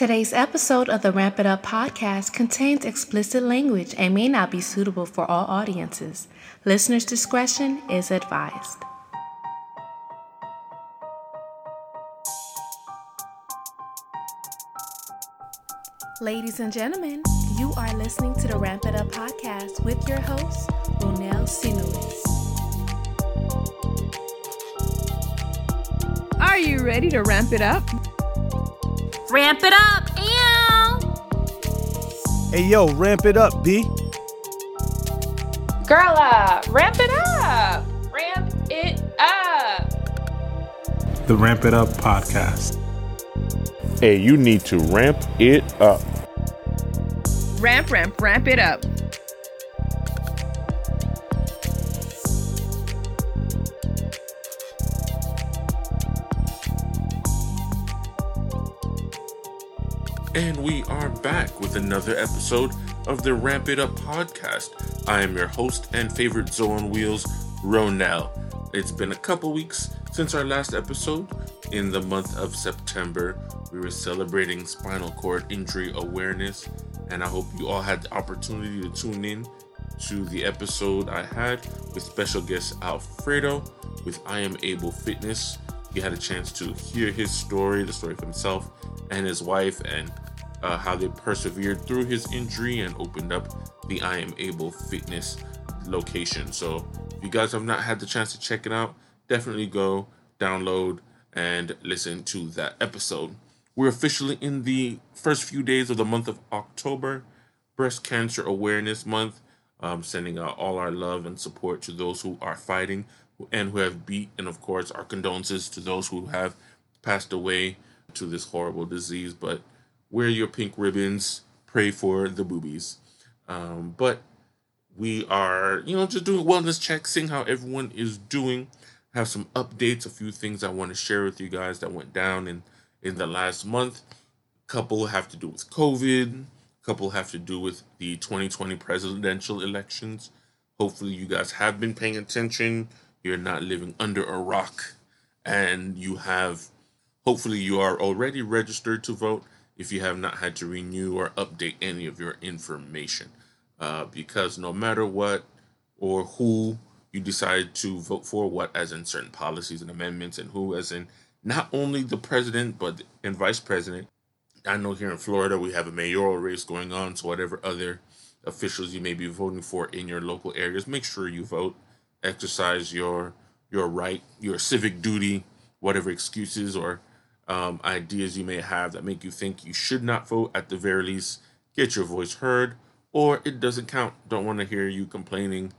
Today's episode of the Ramp It Up podcast contains explicit language and may not be suitable for all audiences. Listener's discretion is advised. Ladies and gentlemen, you are listening to the Ramp It Up podcast with your host, Ronel Sinuis. Are you ready to ramp it up? Ramp it up, ew! Hey yo, ramp it up, B. Girl up, ramp it up, ramp it up. The Ramp It Up podcast. Hey, you need to ramp it up. Ramp, ramp, ramp it up. Back with another episode of the Ramp It Up podcast. I am your host and favorite Zoe on Wheelz, Ronel. It's been a couple weeks since our last episode. In the month of September, we were celebrating spinal cord injury awareness, and I hope you all had the opportunity to tune in to the episode I had with special guest Alfredo with I Am Able Fitness. You had a chance to hear his story, the story of himself and his wife, and uh, how they persevered through his injury and opened up the I Am Able Fitness location. So, if you guys have not had the chance to check it out, definitely go download and listen to that episode. We're officially in the first few days of the month of October, Breast Cancer Awareness Month. Um, sending out all our love and support to those who are fighting and who have beat, and of course, our condolences to those who have passed away to this horrible disease. But wear your pink ribbons, pray for the boobies. Um, but we are, you know, just doing wellness checks, seeing how everyone is doing. Have some updates, a few things I want to share with you guys that went down in in the last month. A couple have to do with COVID. A couple have to do with the 2020 presidential elections. Hopefully, you guys have been paying attention. You're not living under a rock, and you have. Hopefully, you are already registered to vote if you have not had to renew or update any of your information. Uh, because no matter what or who you decide to vote for, what as in certain policies and amendments, and who as in not only the president but and vice president. I know here in Florida we have a mayoral race going on, so whatever other officials you may be voting for in your local areas, make sure you vote, exercise your your right, your civic duty, whatever excuses or um, ideas you may have that make you think you should not vote. At the very least, get your voice heard, or it doesn't count. Don't want to hear you complaining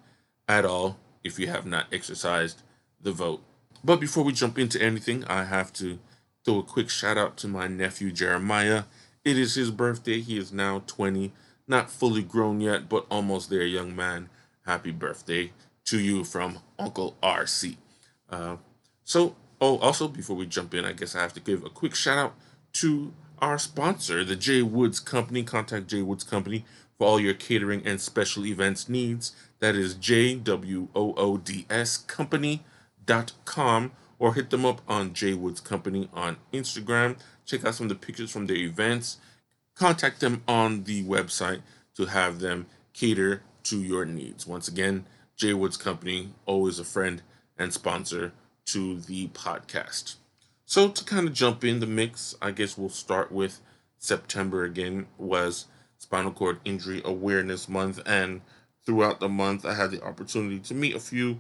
at all if you have not exercised the vote. But before we jump into anything, I have to throw a quick shout out to my nephew Jeremiah. It is his birthday. He is now 20, not fully grown yet, but almost there, young man. Happy birthday to you from Uncle RC. Uh, so, oh, also before we jump in, I guess I have to give a quick shout out to our sponsor, the J Woods Company. Contact J Woods Company for all your catering and special events needs. That is J W O O D S Company.com or hit them up on J Woods Company on Instagram. Check out some of the pictures from their events. Contact them on the website to have them cater to your needs. Once again, J Woods Company, always a friend and sponsor to the podcast. So to kind of jump in the mix, I guess we'll start with September again was Spinal Cord Injury Awareness Month, and throughout the month, I had the opportunity to meet a few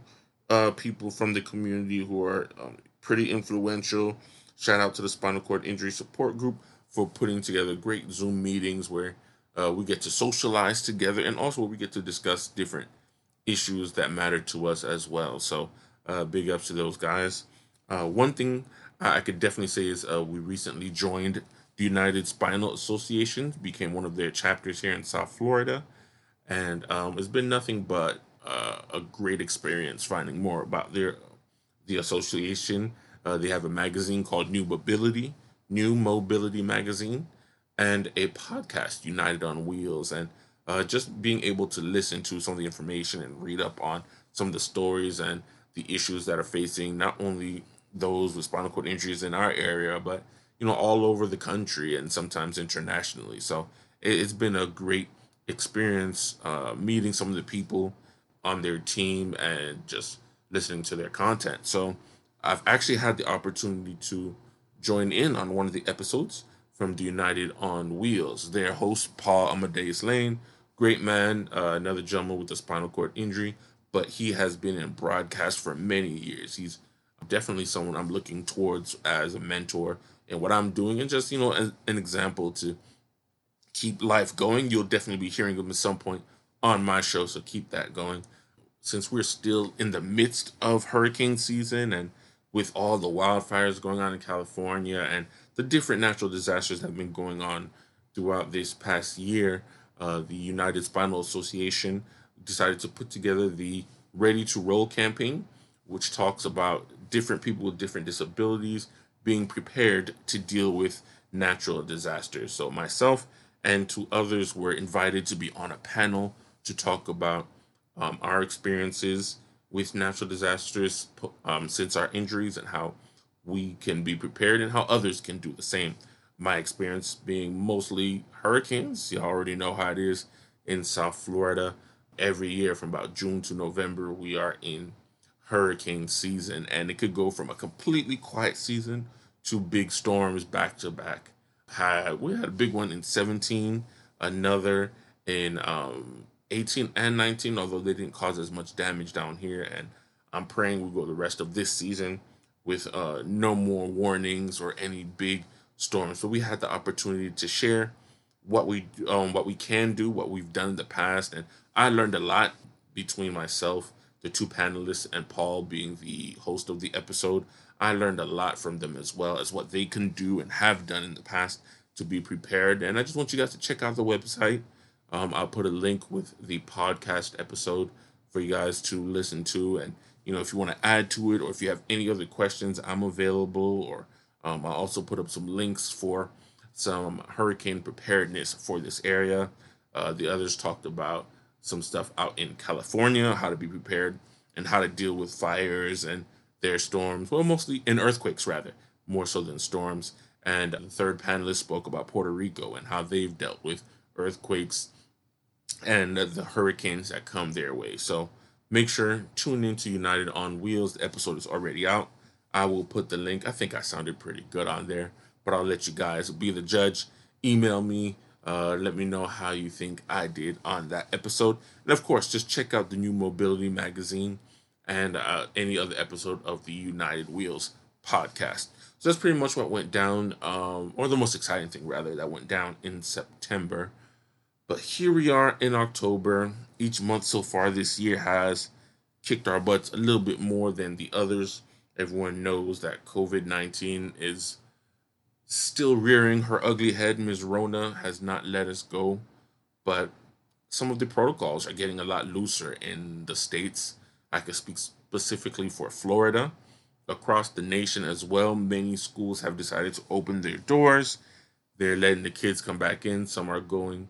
uh, people from the community who are um, pretty influential. Shout out to the Spinal Cord Injury Support Group for putting together great Zoom meetings where uh, we get to socialize together and also we get to discuss different issues that matter to us as well. So, uh, big ups to those guys. Uh, one thing I could definitely say is uh, we recently joined the United Spinal Association, became one of their chapters here in South Florida, and um, it's been nothing but uh, a great experience finding more about their the association. Uh, they have a magazine called New Mobility, New Mobility Magazine, and a podcast, United on Wheels, and uh, just being able to listen to some of the information and read up on some of the stories and the issues that are facing not only those with spinal cord injuries in our area, but you know, all over the country and sometimes internationally. So it, has been a great experience uh, meeting some of the people on their team and just listening to their content. So I've actually had the opportunity to join in on one of the episodes from the United on Wheels. Their host, Paul Amadeus Lane, great man, uh, another gentleman with a spinal cord injury, but he has been in broadcast for many years. He's definitely someone I'm looking towards as a mentor in what I'm doing and just, you know, as an example to keep life going. You'll definitely be hearing him at some point on my show, so keep that going. Since we're still in the midst of hurricane season and with all the wildfires going on in California and the different natural disasters that have been going on throughout this past year, uh, the United Spinal Association decided to put together the Ready to Roll campaign, which talks about different people with different disabilities being prepared to deal with natural disasters. So, myself and two others were invited to be on a panel to talk about um, our experiences with natural disasters um, since our injuries and how we can be prepared and how others can do the same. My experience being mostly hurricanes. You already know how it is in South Florida. Every year from about June to November, we are in hurricane season, and it could go from a completely quiet season to big storms back to back. Had we had a big one in 17, another in um, 18 and 19, although they didn't cause as much damage down here. And I'm praying we go the rest of this season with uh, no more warnings or any big storms. So we had the opportunity to share what we um, what we can do, what we've done in the past, and I learned a lot between myself, the two panelists, and Paul being the host of the episode. I learned a lot from them as well as what they can do and have done in the past to be prepared. And I just want you guys to check out the website um, I'll put a link with the podcast episode for you guys to listen to. And, you know, if you want to add to it or if you have any other questions, I'm available. Or um, I'll also put up some links for some hurricane preparedness for this area. Uh, the others talked about some stuff out in California, how to be prepared and how to deal with fires and their storms. Well, mostly in earthquakes, rather, more so than storms. And the third panelist spoke about Puerto Rico and how they've dealt with earthquakes and the hurricanes that come their way. So make sure tune into United on Wheels. The episode is already out. I will put the link. I think I sounded pretty good on there, but I'll let you guys be the judge. Email me. Uh, let me know how you think I did on that episode. And of course, just check out the new Mobility magazine and uh, any other episode of the United Wheels podcast. So that's pretty much what went down, um, or the most exciting thing, rather, that went down in September. But here we are in October. Each month so far this year has kicked our butts a little bit more than the others. Everyone knows that COVID 19 is still rearing her ugly head. Ms. Rona has not let us go. But some of the protocols are getting a lot looser in the states. I could speak specifically for Florida. Across the nation as well, many schools have decided to open their doors. They're letting the kids come back in. Some are going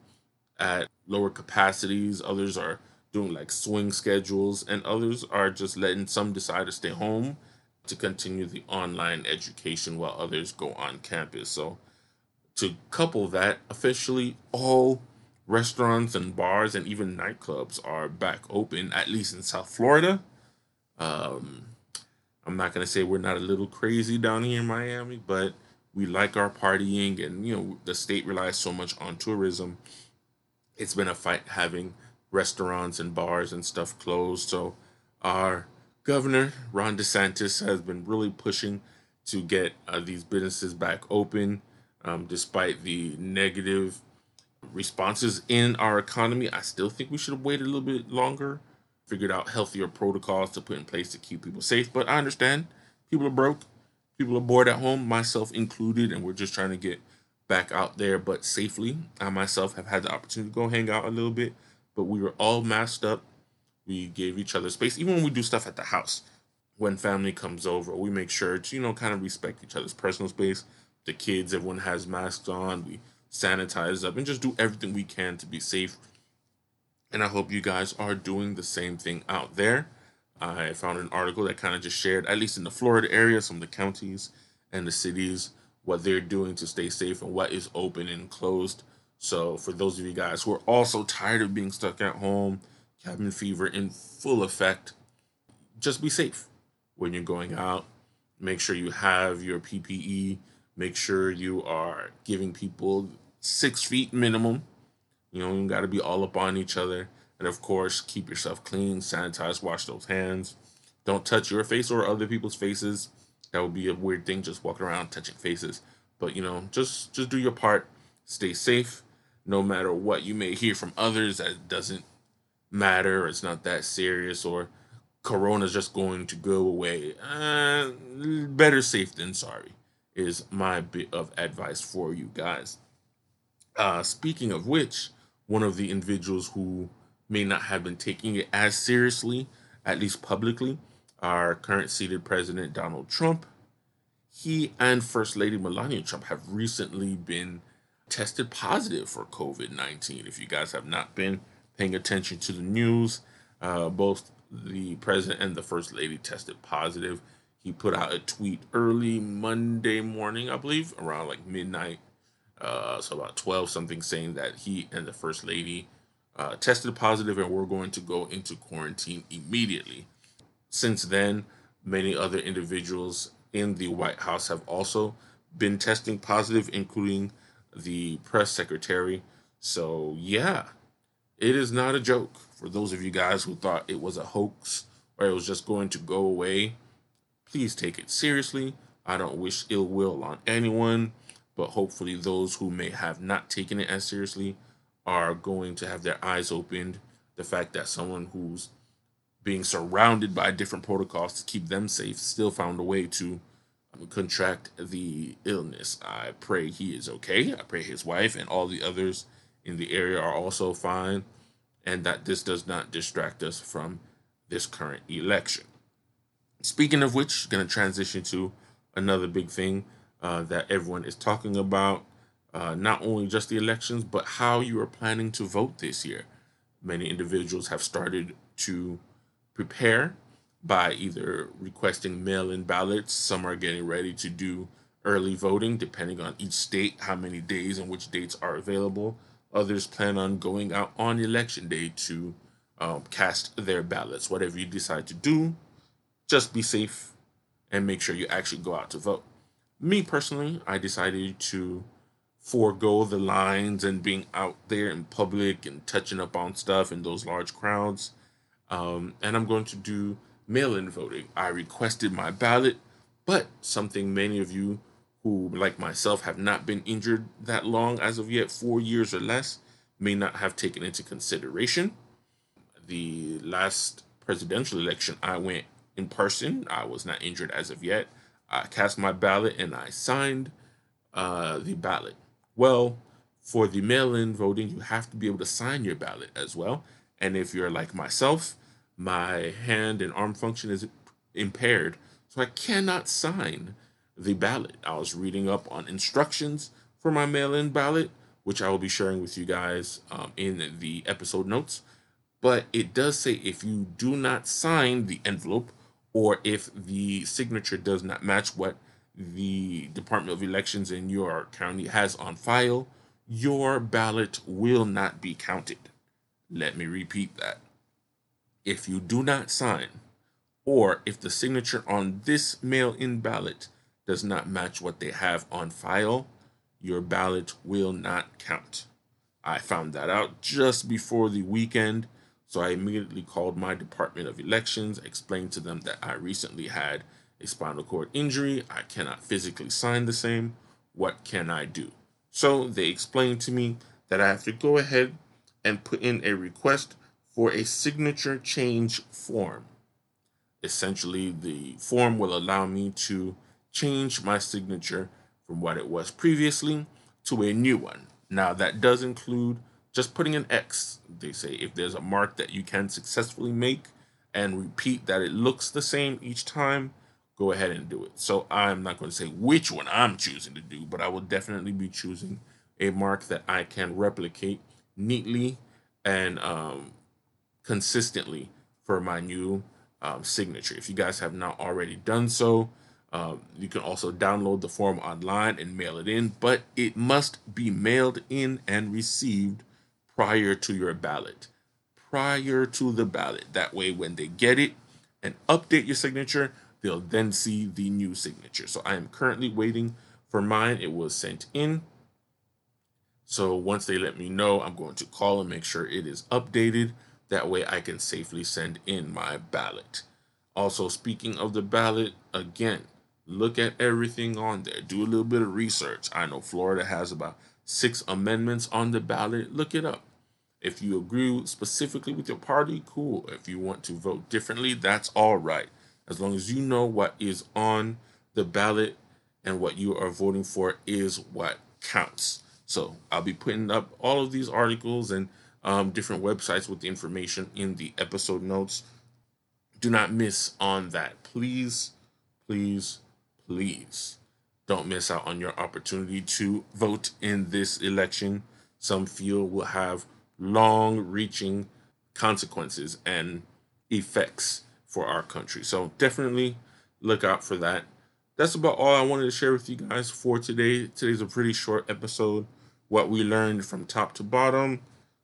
at lower capacities, others are doing like swing schedules, and others are just letting some decide to stay home to continue the online education while others go on campus. So, to couple that, officially all restaurants and bars and even nightclubs are back open, at least in South Florida. Um, I'm not going to say we're not a little crazy down here in Miami, but we like our partying, and you know, the state relies so much on tourism it's been a fight having restaurants and bars and stuff closed. So our governor Ron DeSantis has been really pushing to get uh, these businesses back open, um, despite the negative responses in our economy. I still think we should have waited a little bit longer, figured out healthier protocols to put in place to keep people safe. But I understand people are broke, people are bored at home, myself included, and we're just trying to get back out there, but safely. I myself have had the opportunity to go hang out a little bit, but we were all masked up. We gave each other space, even when we do stuff at the house. When family comes over, we make sure to, you know, kind of respect each other's personal space. The kids, everyone has masks on. We sanitize up and just do everything we can to be safe. And I hope you guys are doing the same thing out there. I found an article that kind of just shared, at least in the Florida area, some of the counties and the cities what they're doing to stay safe and what is open and closed. So, for those of you guys who are also tired of being stuck at home, cabin fever in full effect, just be safe when you're going out. Make sure you have your PPE. Make sure you are giving people six feet minimum. You know, you got to be all up on each other. And of course, keep yourself clean, sanitize, wash those hands. Don't touch your face or other people's faces. That would be a weird thing, just walking around touching faces. But you know, just just do your part. Stay safe. No matter what you may hear from others, that doesn't matter. It's not that serious, or Corona's just going to go away. Uh, better safe than sorry is my bit of advice for you guys. Uh, speaking of which, one of the individuals who may not have been taking it as seriously, at least publicly, our current seated president Donald Trump. He and First Lady Melania Trump have recently been tested positive for COVID 19. If you guys have not been paying attention to the news, uh, both the president and the First Lady tested positive. He put out a tweet early Monday morning, I believe, around like midnight, uh, so about 12 something, saying that he and the First Lady uh, tested positive and we're going to go into quarantine immediately. Since then, many other individuals in the White House have also been testing positive, including the press secretary. So, yeah, it is not a joke. For those of you guys who thought it was a hoax or it was just going to go away, please take it seriously. I don't wish ill will on anyone, but hopefully, those who may have not taken it as seriously are going to have their eyes opened. The fact that someone who's being surrounded by different protocols to keep them safe still found a way to um, contract the illness. I pray he is okay. I pray his wife and all the others in the area are also fine, and that this does not distract us from this current election. Speaking of which, going to transition to another big thing uh, that everyone is talking about. Uh, not only just the elections, but how you are planning to vote this year. Many individuals have started to prepare by either requesting mail in ballots, some are getting ready to do early voting, depending on each state, how many days and which dates are available. Others plan on going out on election day to um, cast their ballots. Whatever you decide to do, just be safe and make sure you actually go out to vote. Me personally, I decided to forego the lines and being out there in public and touching up on stuff in those large crowds. Um, and I'm going to do mail in voting. I requested my ballot, but something many of you who, like myself, have not been injured that long as of yet, four years or less, may not have taken into consideration. The last presidential election, I went in person. I was not injured as of yet. I cast my ballot and I signed uh, the ballot. Well, for the mail in voting, you have to be able to sign your ballot as well. And if you're like myself, my hand and arm function is impaired, so I cannot sign the ballot. I was reading up on instructions for my mail in ballot, which I will be sharing with you guys um, in the episode notes. But it does say if you do not sign the envelope or if the signature does not match what the Department of Elections in your county has on file, your ballot will not be counted. Let me repeat that. If you do not sign, or if the signature on this mail in ballot does not match what they have on file, your ballot will not count. I found that out just before the weekend, so I immediately called my Department of Elections, explained to them that I recently had a spinal cord injury. I cannot physically sign the same. What can I do? So they explained to me that I have to go ahead and put in a request for a signature change form. Essentially, the form will allow me to change my signature from what it was previously to a new one. Now, that does include just putting an X. They say if there's a mark that you can successfully make and repeat that it looks the same each time, go ahead and do it. So I'm not going to say which one I'm choosing to do, but I will definitely be choosing a mark that I can replicate neatly and um, consistently for my new um, signature. If you guys have not already done so, Um, you can also download the form online and mail it in, but it must be mailed in and received prior to your ballot. Prior to the ballot. That way, when they get it and update your signature, they'll then see the new signature. So I am currently waiting for mine. It was sent in. So once they let me know, I'm going to call and make sure it is updated. That way I can safely send in my ballot. Also, speaking of the ballot, again, look at everything on there. Do a little bit of research. I know Florida has about six amendments on the ballot. Look it up. If you agree specifically with your party, cool. If you want to vote differently, that's all right. As long as you know what is on the ballot and what you are voting for is what counts. So I'll be putting up all of these articles and um, different websites with the information in the episode notes. Do not miss on that. Please, please, please don't miss out on your opportunity to vote in this election. Some feel will have long reaching consequences and effects for our country. So definitely look out for that. That's about all I wanted to share with you guys for today. Today's a pretty short episode. What we learned from top to bottom.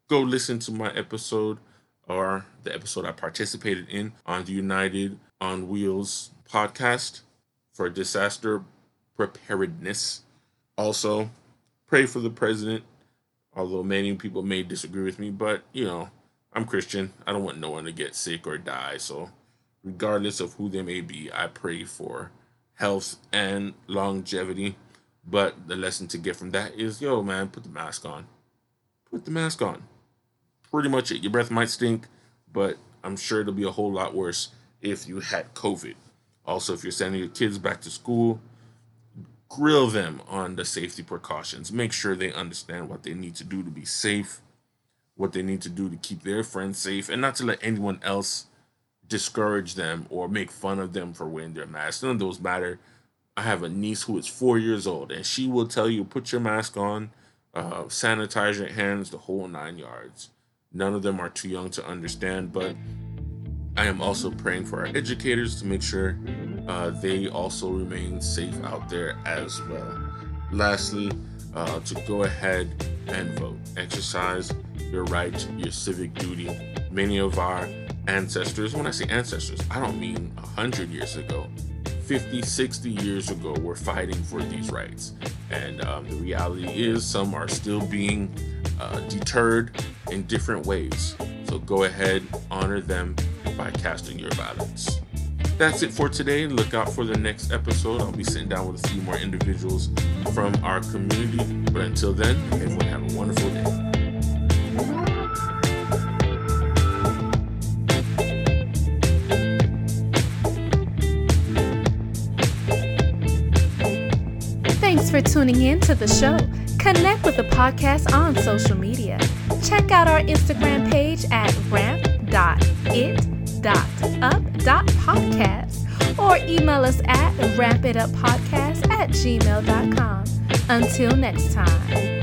Go listen to my episode or the episode I participated in on the United on Wheels podcast for disaster preparedness. Also, pray for the president although many people may disagree with me, but you know, I'm Christian. I don't want no one to get sick or die. So, regardless of who they may be, I pray for health and longevity. But the lesson to get from that is yo, man, put the mask on. Put the mask on. Pretty much it. Your breath might stink, but I'm sure it'll be a whole lot worse if you had COVID. Also, if you're sending your kids back to school, grill them on the safety precautions. Make sure they understand what they need to do to be safe, what they need to do to keep their friends safe, and not to let anyone else discourage them or make fun of them for wearing their mask. None of those matter. I have a niece who is four years old, and she will tell you put your mask on, uh, sanitize your hands, the whole nine yards. None of them are too young to understand, but I am also praying for our educators to make sure uh, they also remain safe out there as well. Lastly, uh, to go ahead and vote. Exercise your right, your civic duty. Many of our ancestors, when I say ancestors, I don't mean 100 years ago, 50, 60 years ago, were fighting for these rights. And um, the reality is, some are still being uh, deterred in different ways. So go ahead, honor them, by casting your ballots. That's it for today. Look out for the next episode. I'll be sitting down with a few more individuals from our community. But until then, everyone have a wonderful day. Thanks for tuning in to the show. Connect with the podcast on social media. Check out our Instagram page at ramp.it podcast or email us at rampituppodcast at gmail.com. Until next time.